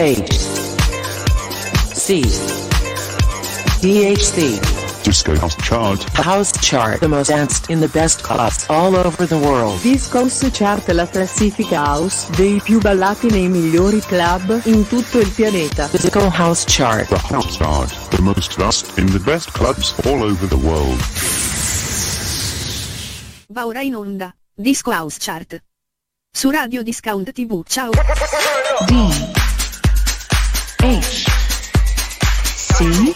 H C DHC Disco House Chart. The House Chart, the most danced in the best clubs all over the world. Discos Chart la classifica house dei più ballati nei migliori club in tutto il pianeta. Disco House Chart. The House Chart. The most dust in the best clubs all over the world. Va ora in onda, Disco House Chart. Su Radio Discount TV, ciao! D H. C.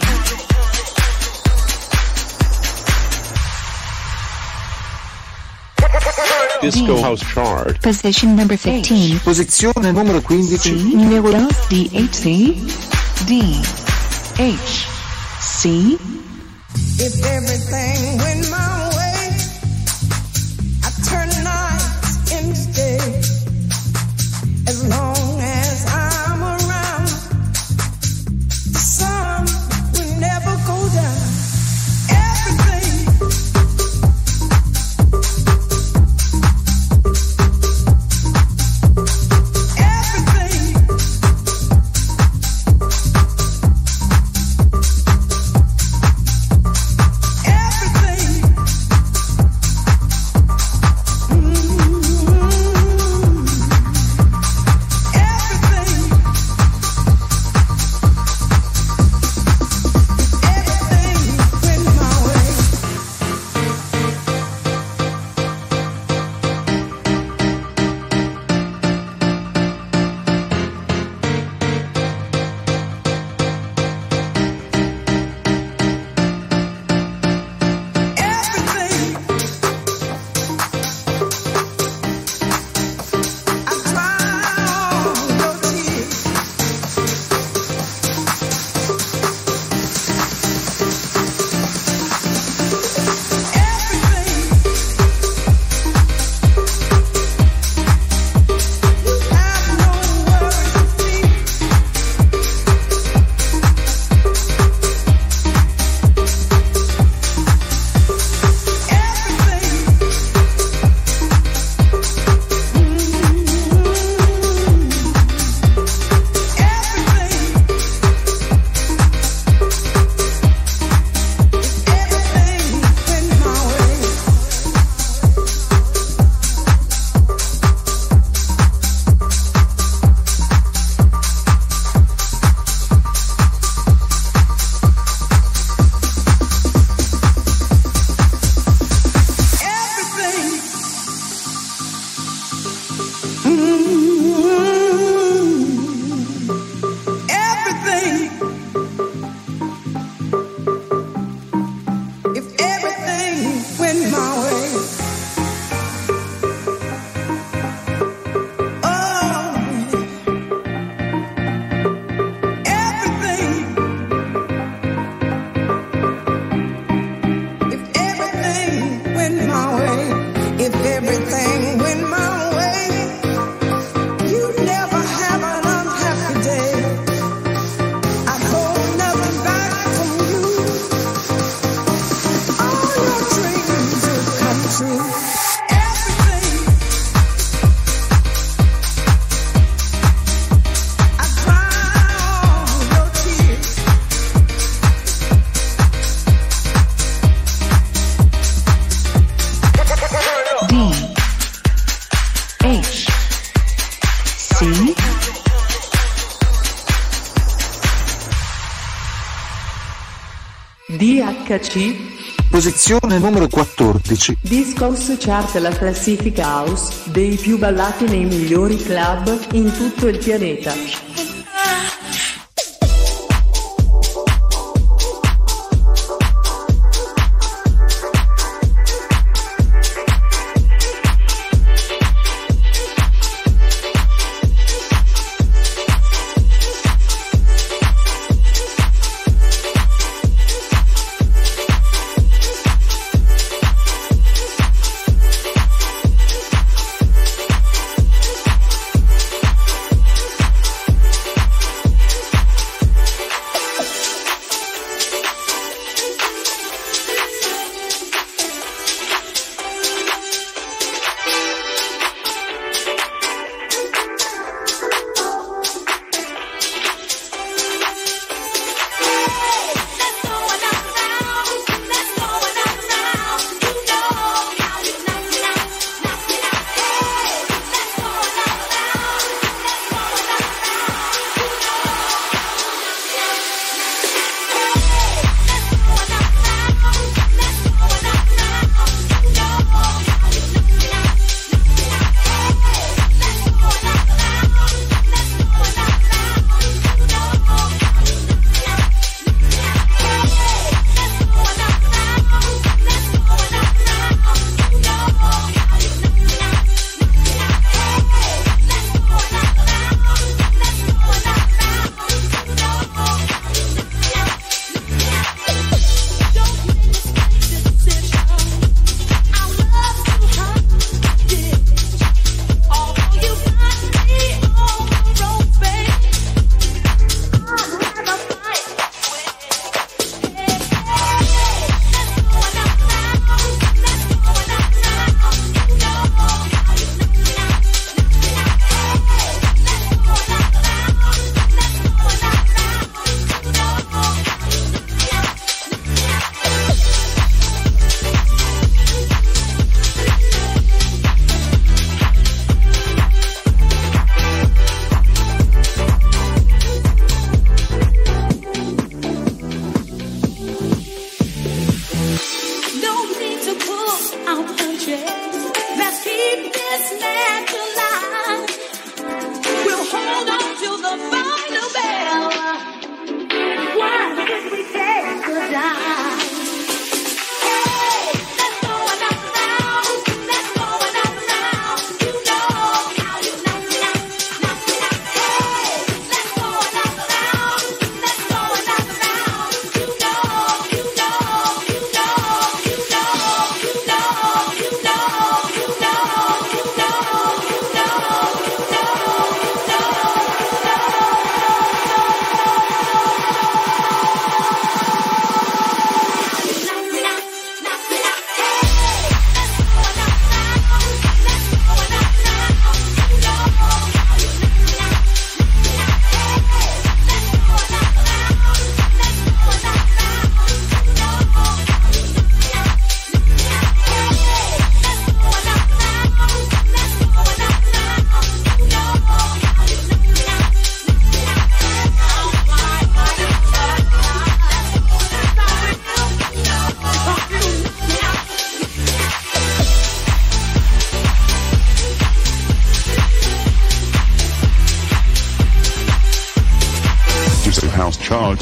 Disco House Chart. Position number 15 Posizione numero 15. Numéro D. H. C. D. H. C. If everything went DHC Posizione numero 14. Discos Chart la classifica house dei più ballati nei migliori club in tutto il pianeta.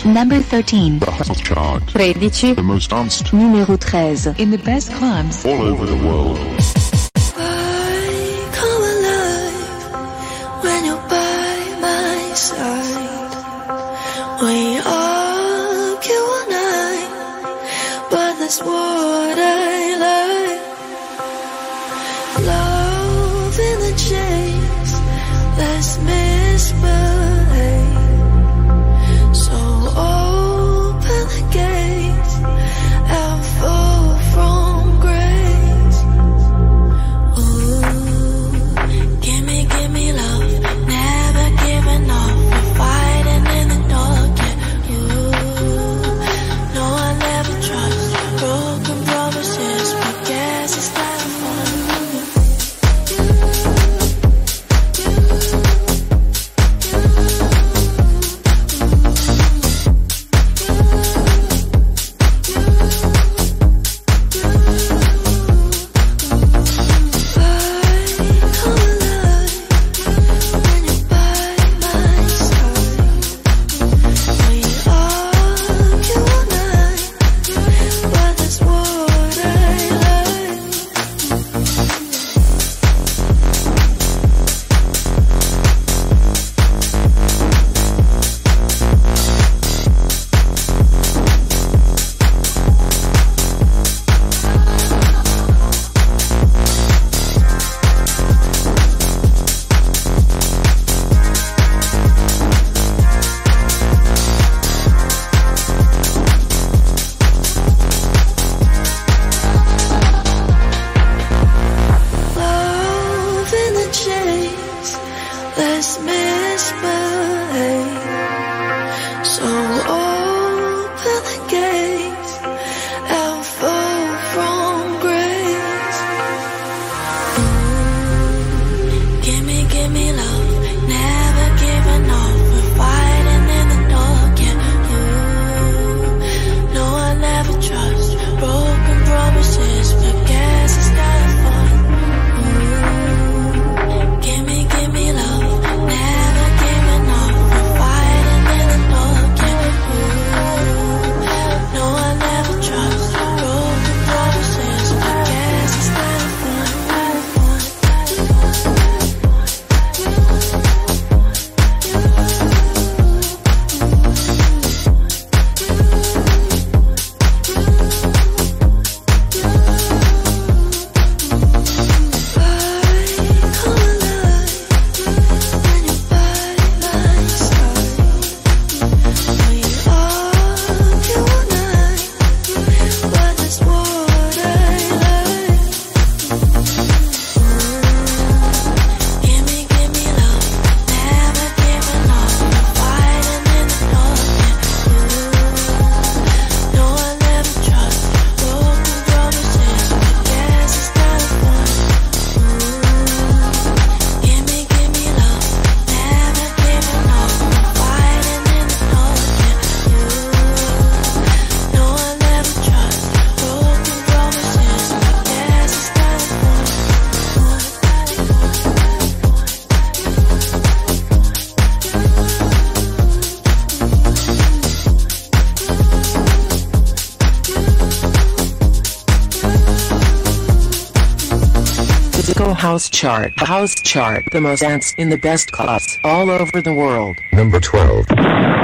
Number 13. The Hot Chart. 13. The Most Danced. Numéro 13. In the best clubs all over the world. house chart the most ants in the best class all over the world. Number 12.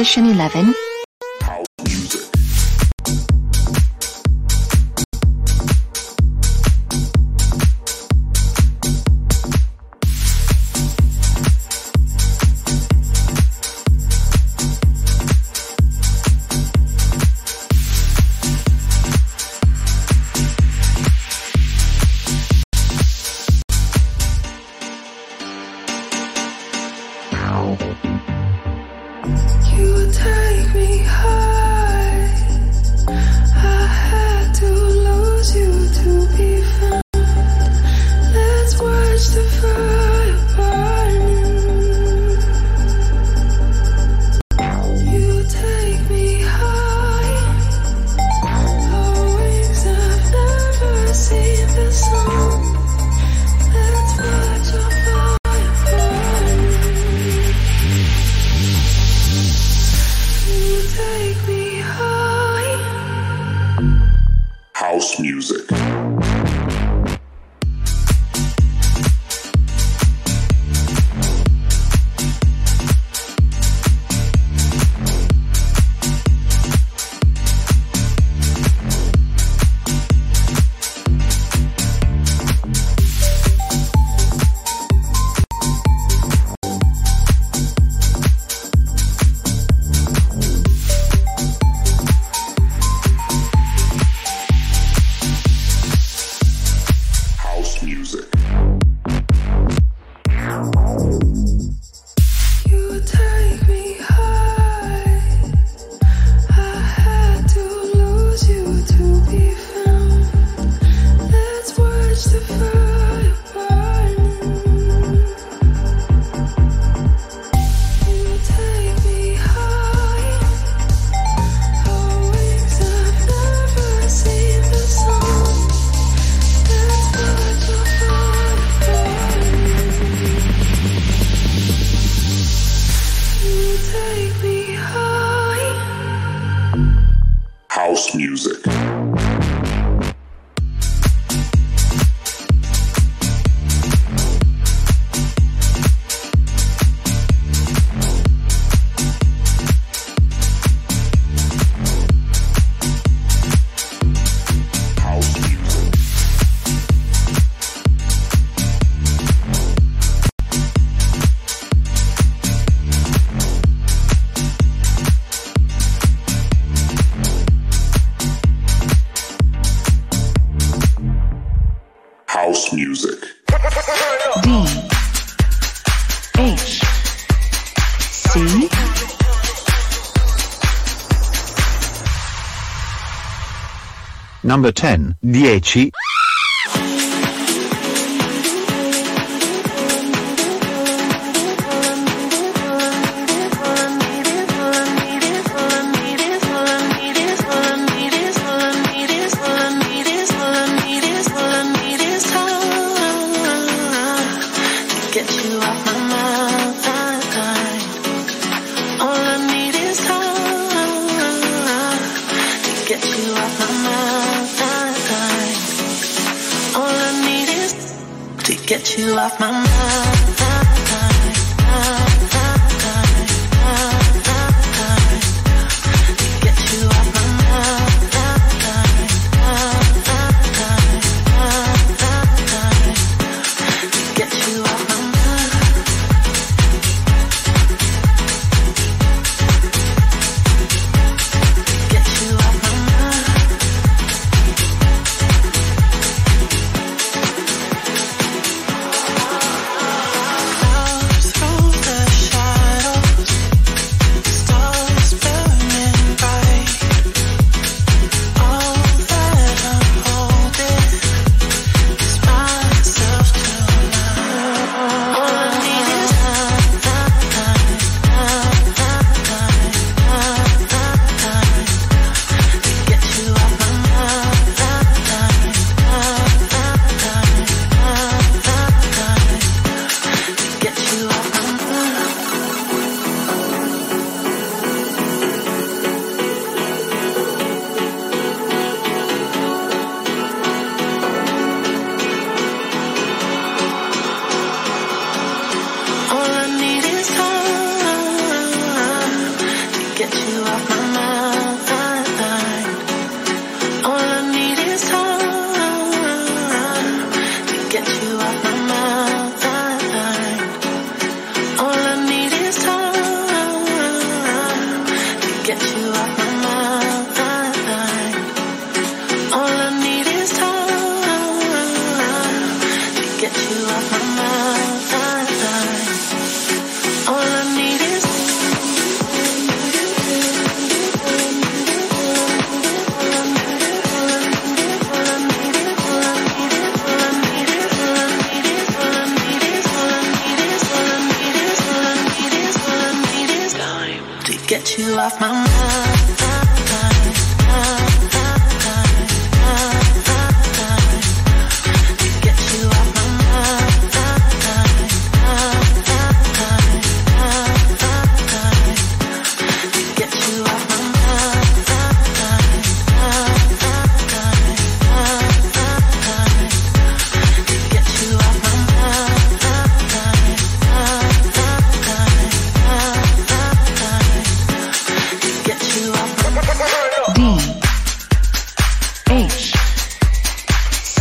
Position 11, house music. Number 10, 10.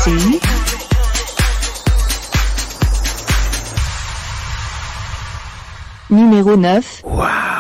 C Numéro 9 Don't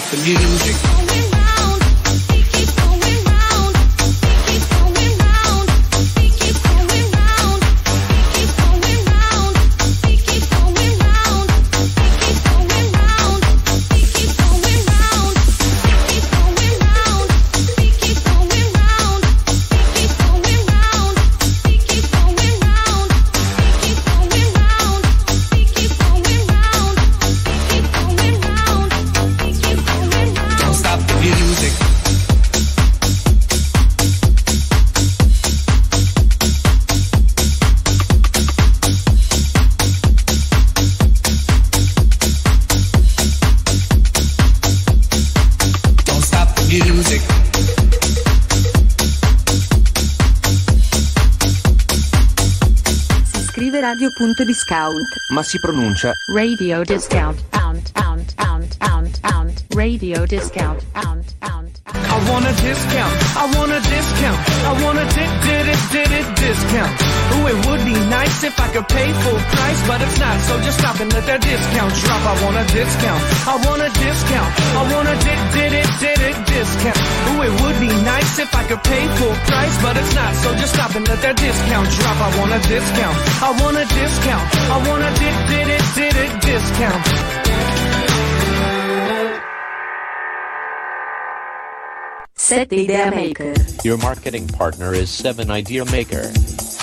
stop the music. radio.discount, ma si pronuncia radio discount, pound, pound, pound, pound, pound, radio discount, pound, pound. I want a discount. I want a discount. I want a did did it did it discount. Ooh, it would be nice if I could pay full price, but it's not. So just stop and let that discount drop. I want a discount. I want a discount. I want a did did it did it discount. Ooh, it would be nice if I could pay full price, but it's not. So just stop and let that discount drop. I want a discount. I want a discount. I want a did did it did it discount. Set Idea Maker. Your marketing partner is 7 Idea Maker.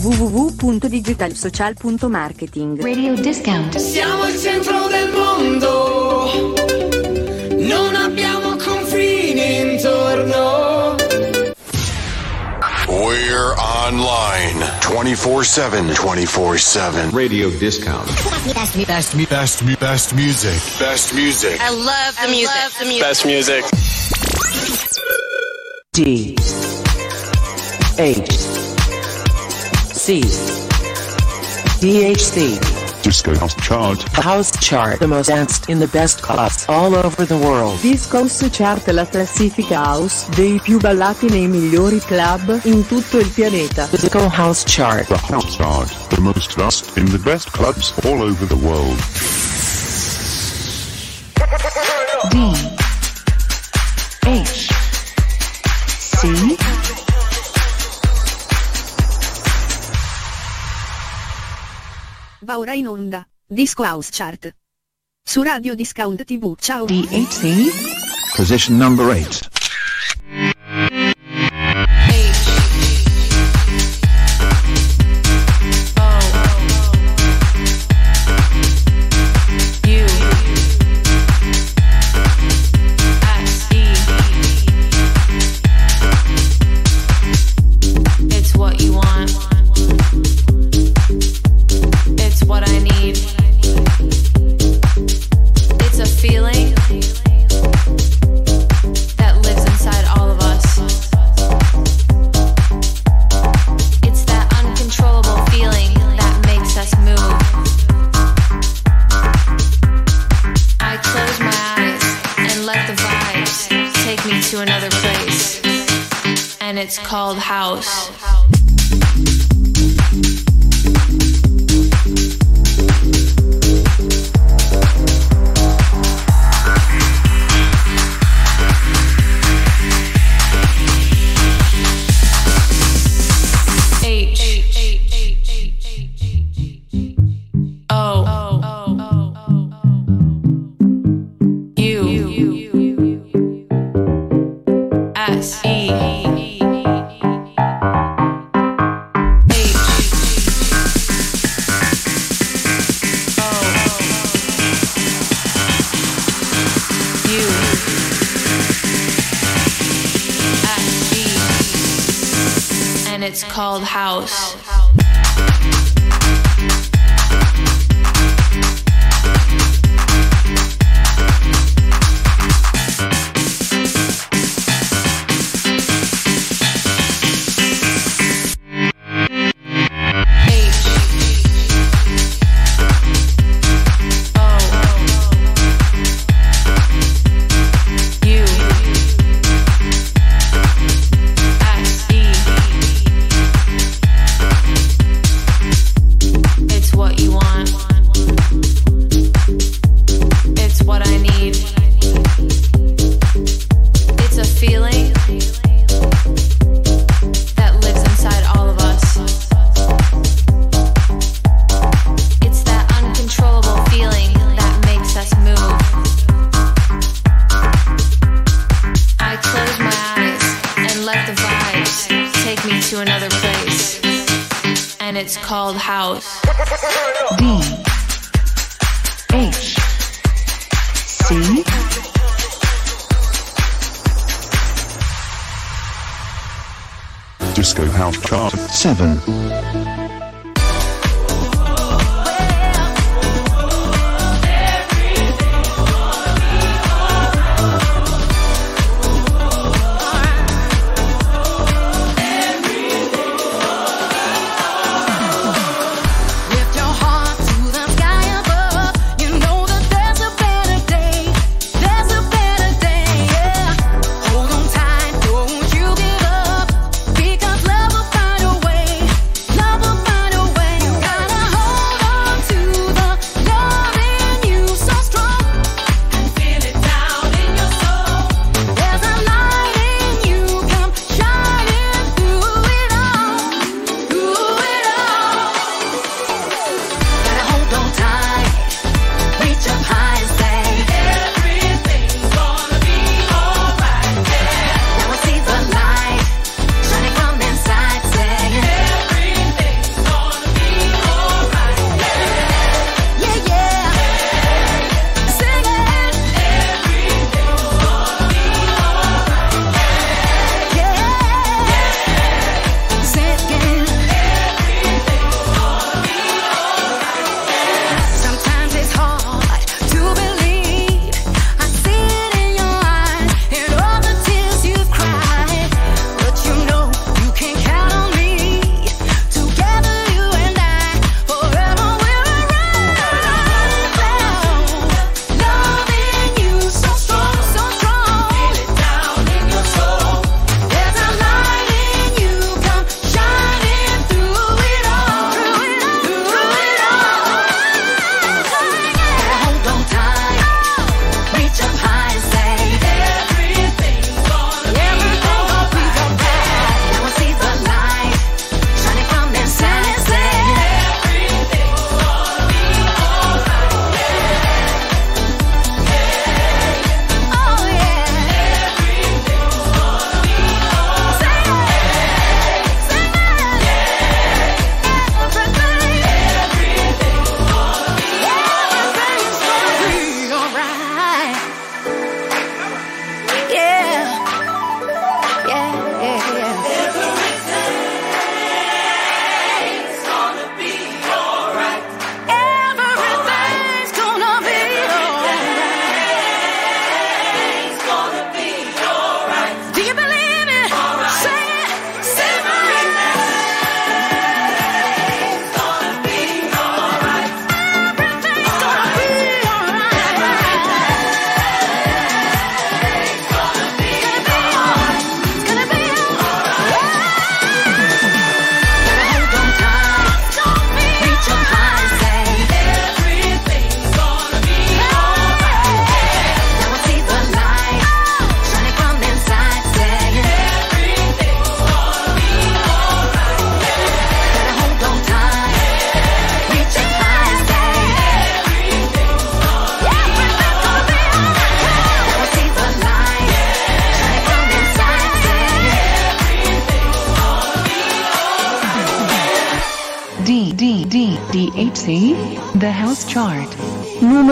www.digitalsocial.marketing. Radio discount. Siamo il centro del mondo, non abbiamo confini intorno. We're online 24 7. 24 7. Radio discount. Best, me, best, me, Best, mu- best music. Best music. I love the music. the music. Best music. D H C DHC Disco House Chart. The House Chart The most danced in the best clubs all over the world Discos Chart la classifica house dei più ballati nei migliori club in tutto il pianeta. Disco House Chart The House Chart. The most dust in the best clubs all over the world. D H Va ora in onda. Disco House Chart. Su Radio Discount TV. Ciao. DHC Position number 8. Chart. 7.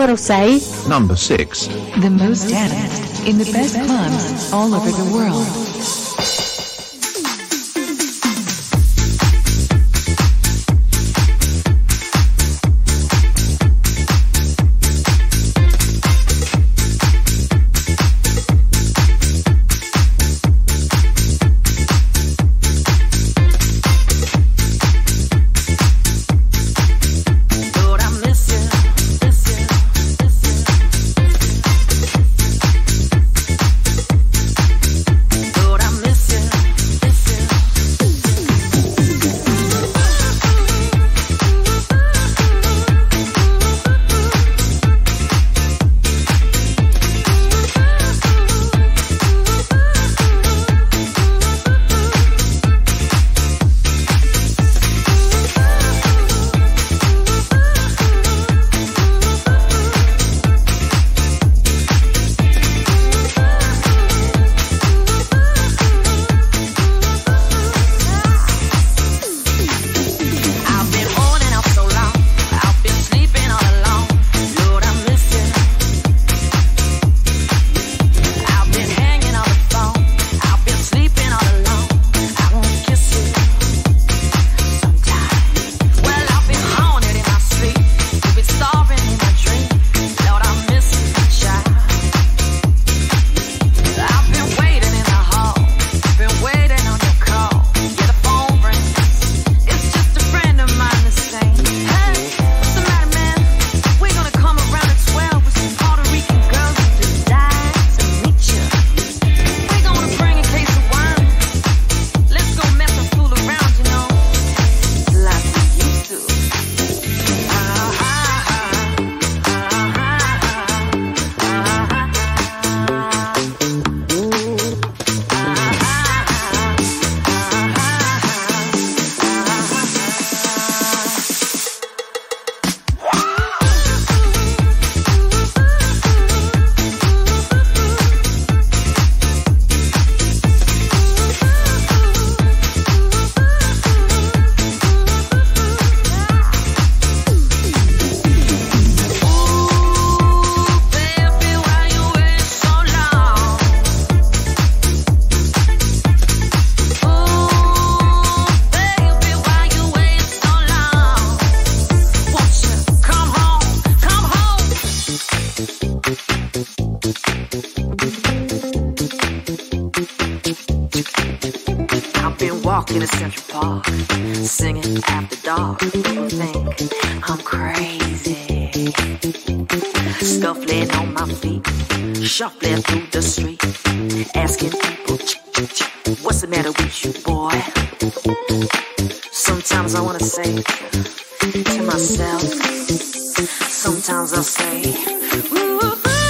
Number 6. Number 6. The most danced in the best clubs all over the world. I've been walking in Central Park, singing after dark. People think I'm crazy. Scuffling on my feet, shuffling through the street, asking people, what's the matter with you, boy? Sometimes I wanna say to myself. Sometimes I say,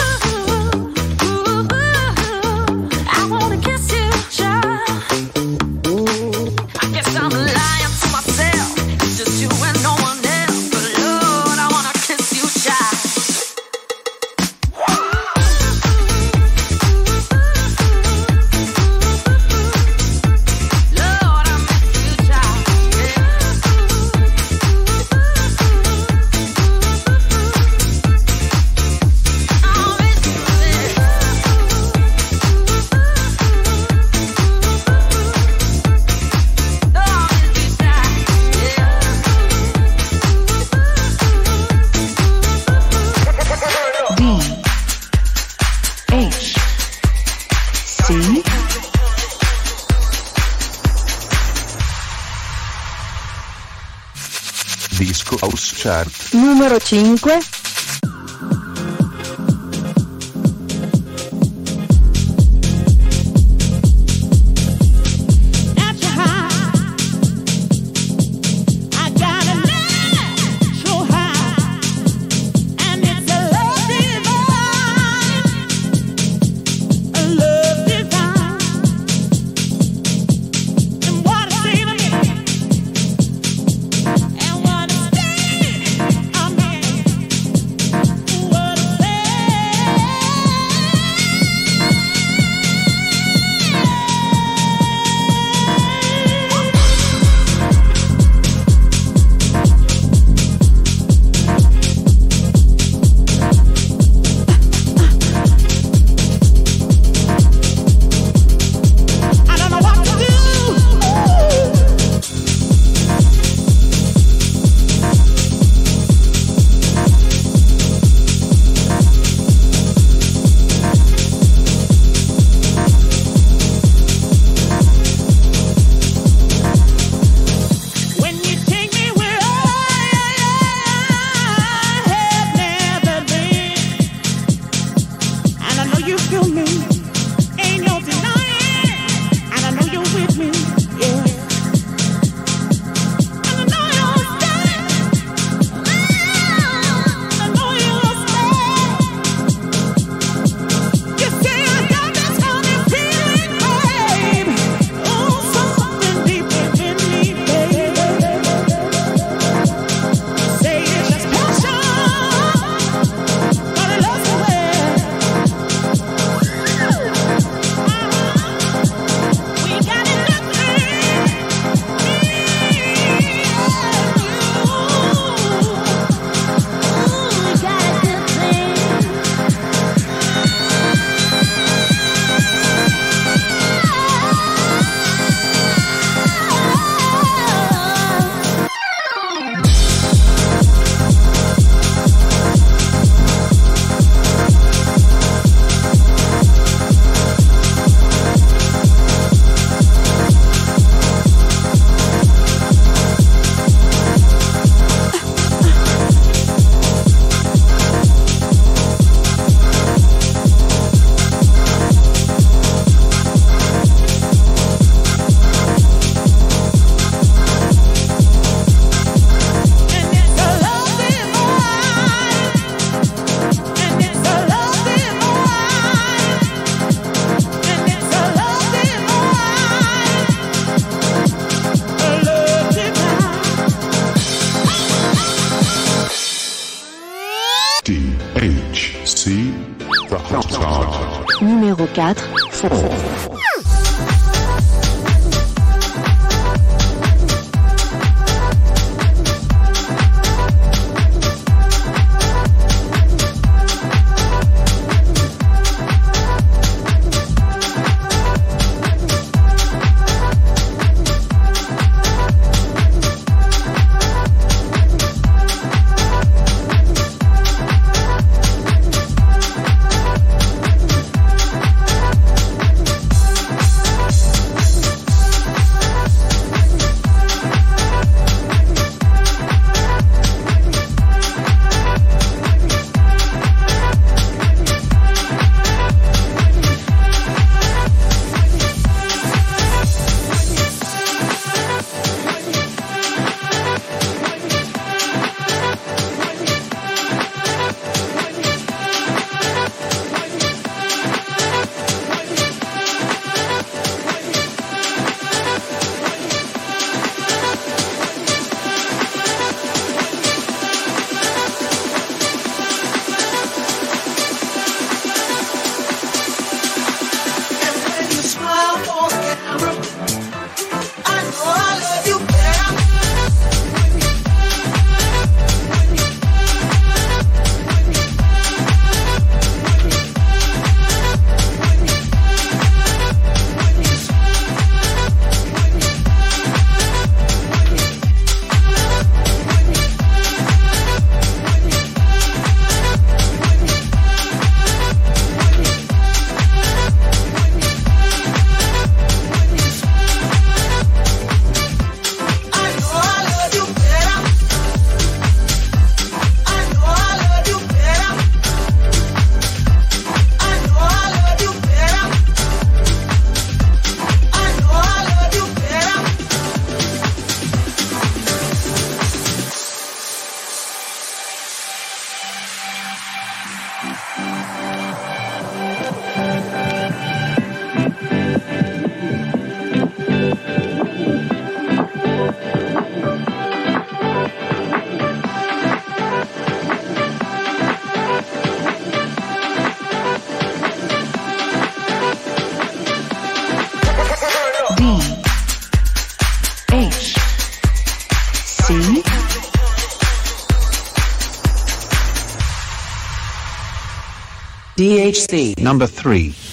chart. Numero 5. DHC. Number 3.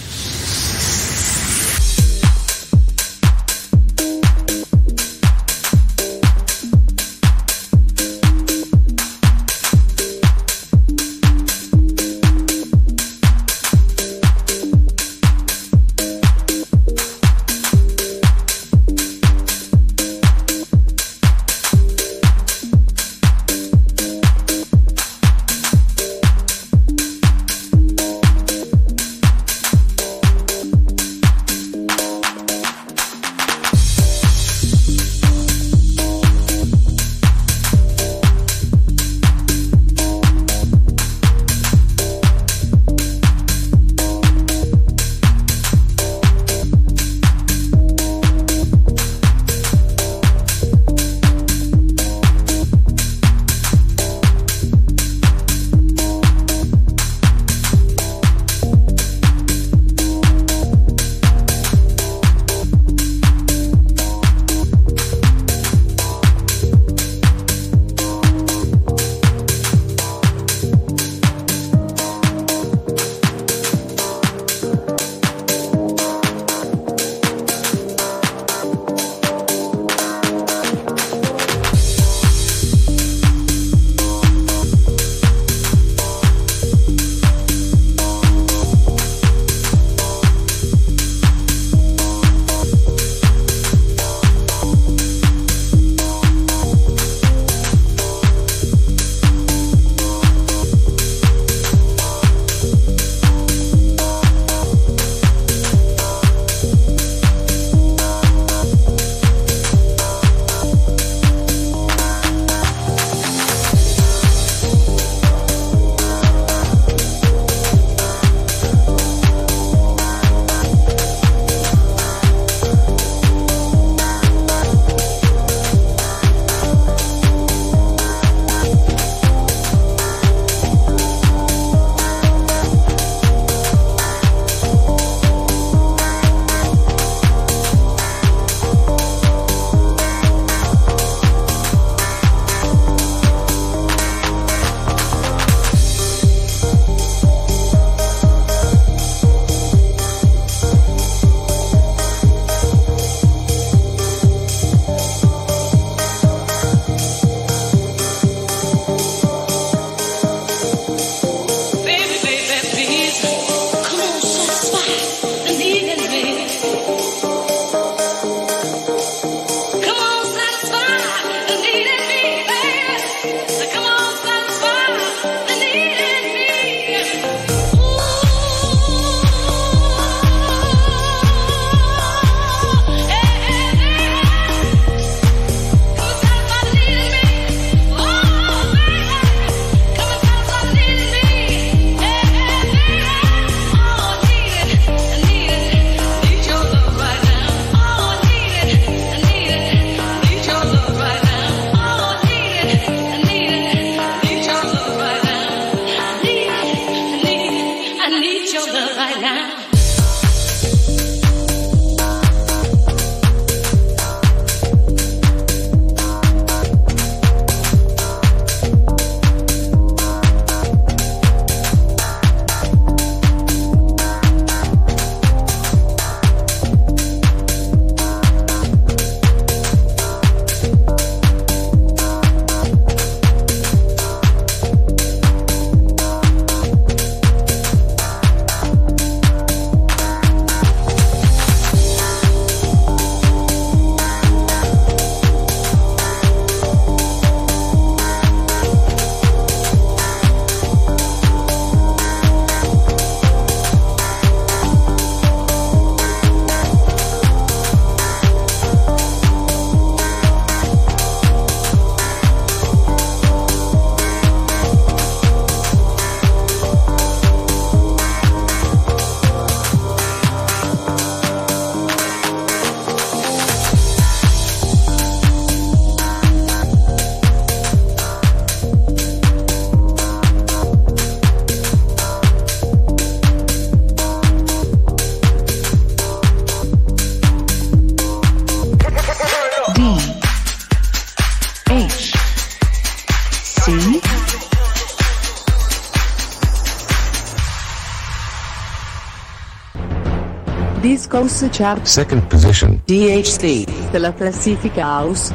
show the now. Second Position. DHC Della classifica house.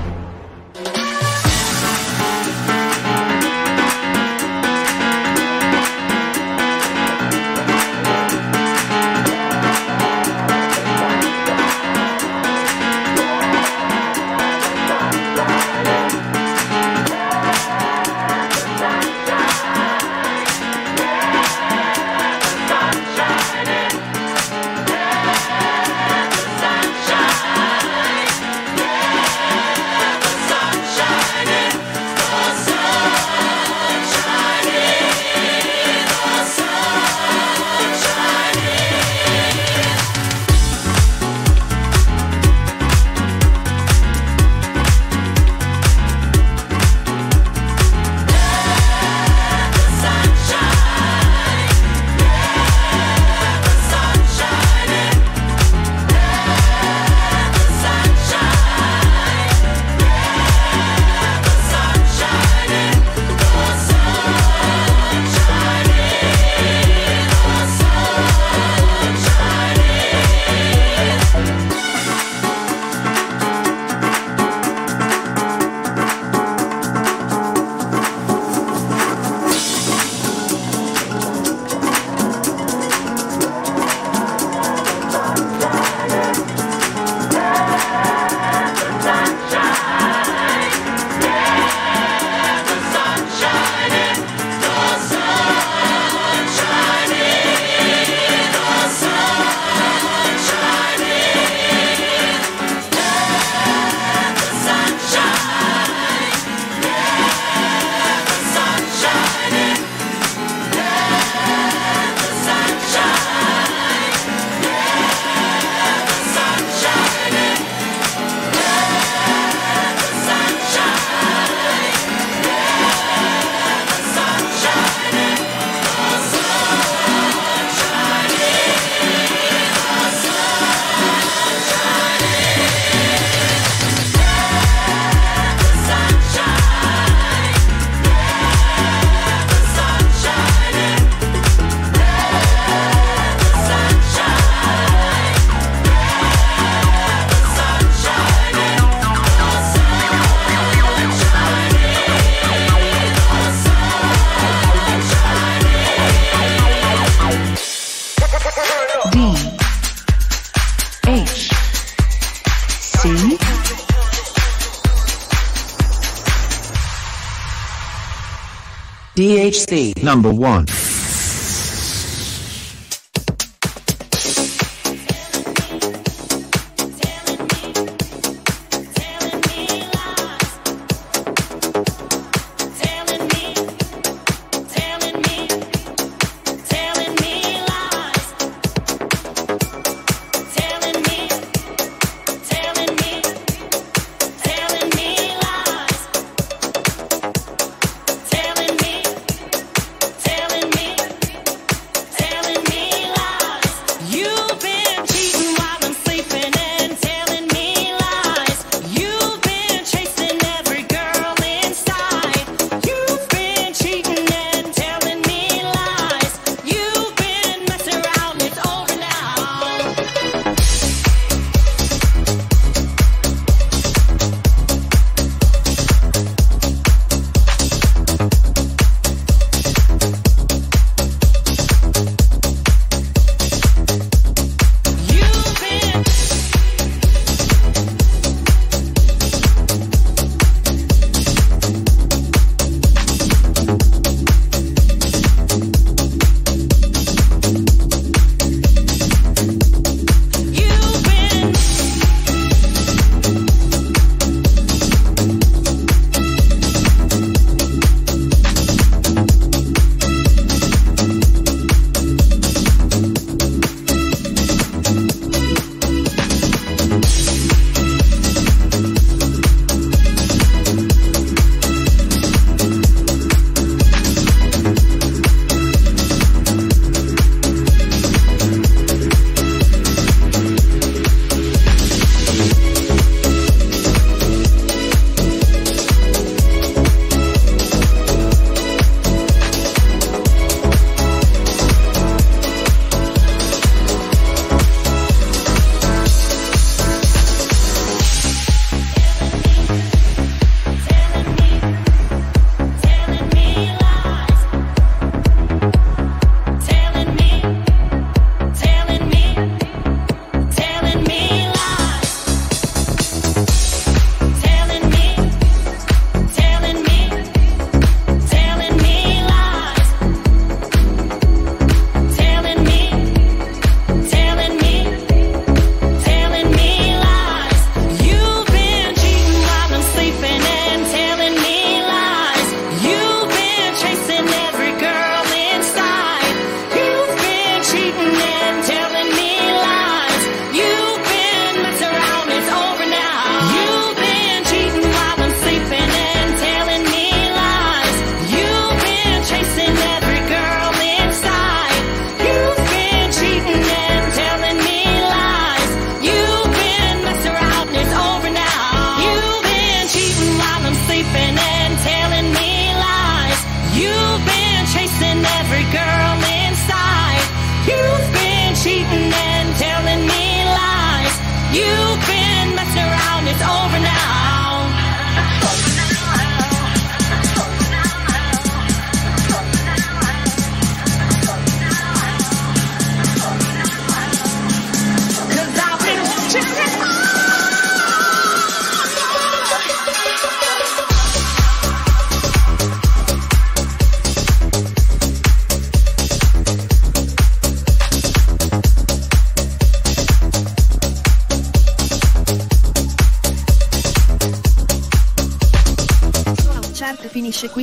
Number 1.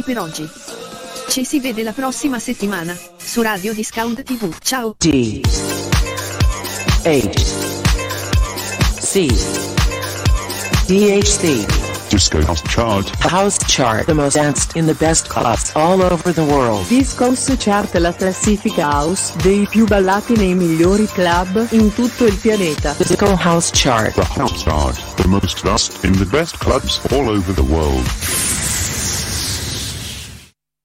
Per oggi. Ci si vede la prossima settimana, su Radio Discount TV. Ciao! D H C DHC Disco House Chart. The House Chart The most danced in the best clubs all over the world Disco House Chart la classifica house dei più ballati nei migliori club in tutto il pianeta. Disco House Chart The House Chart. The most dust in the best clubs all over the world.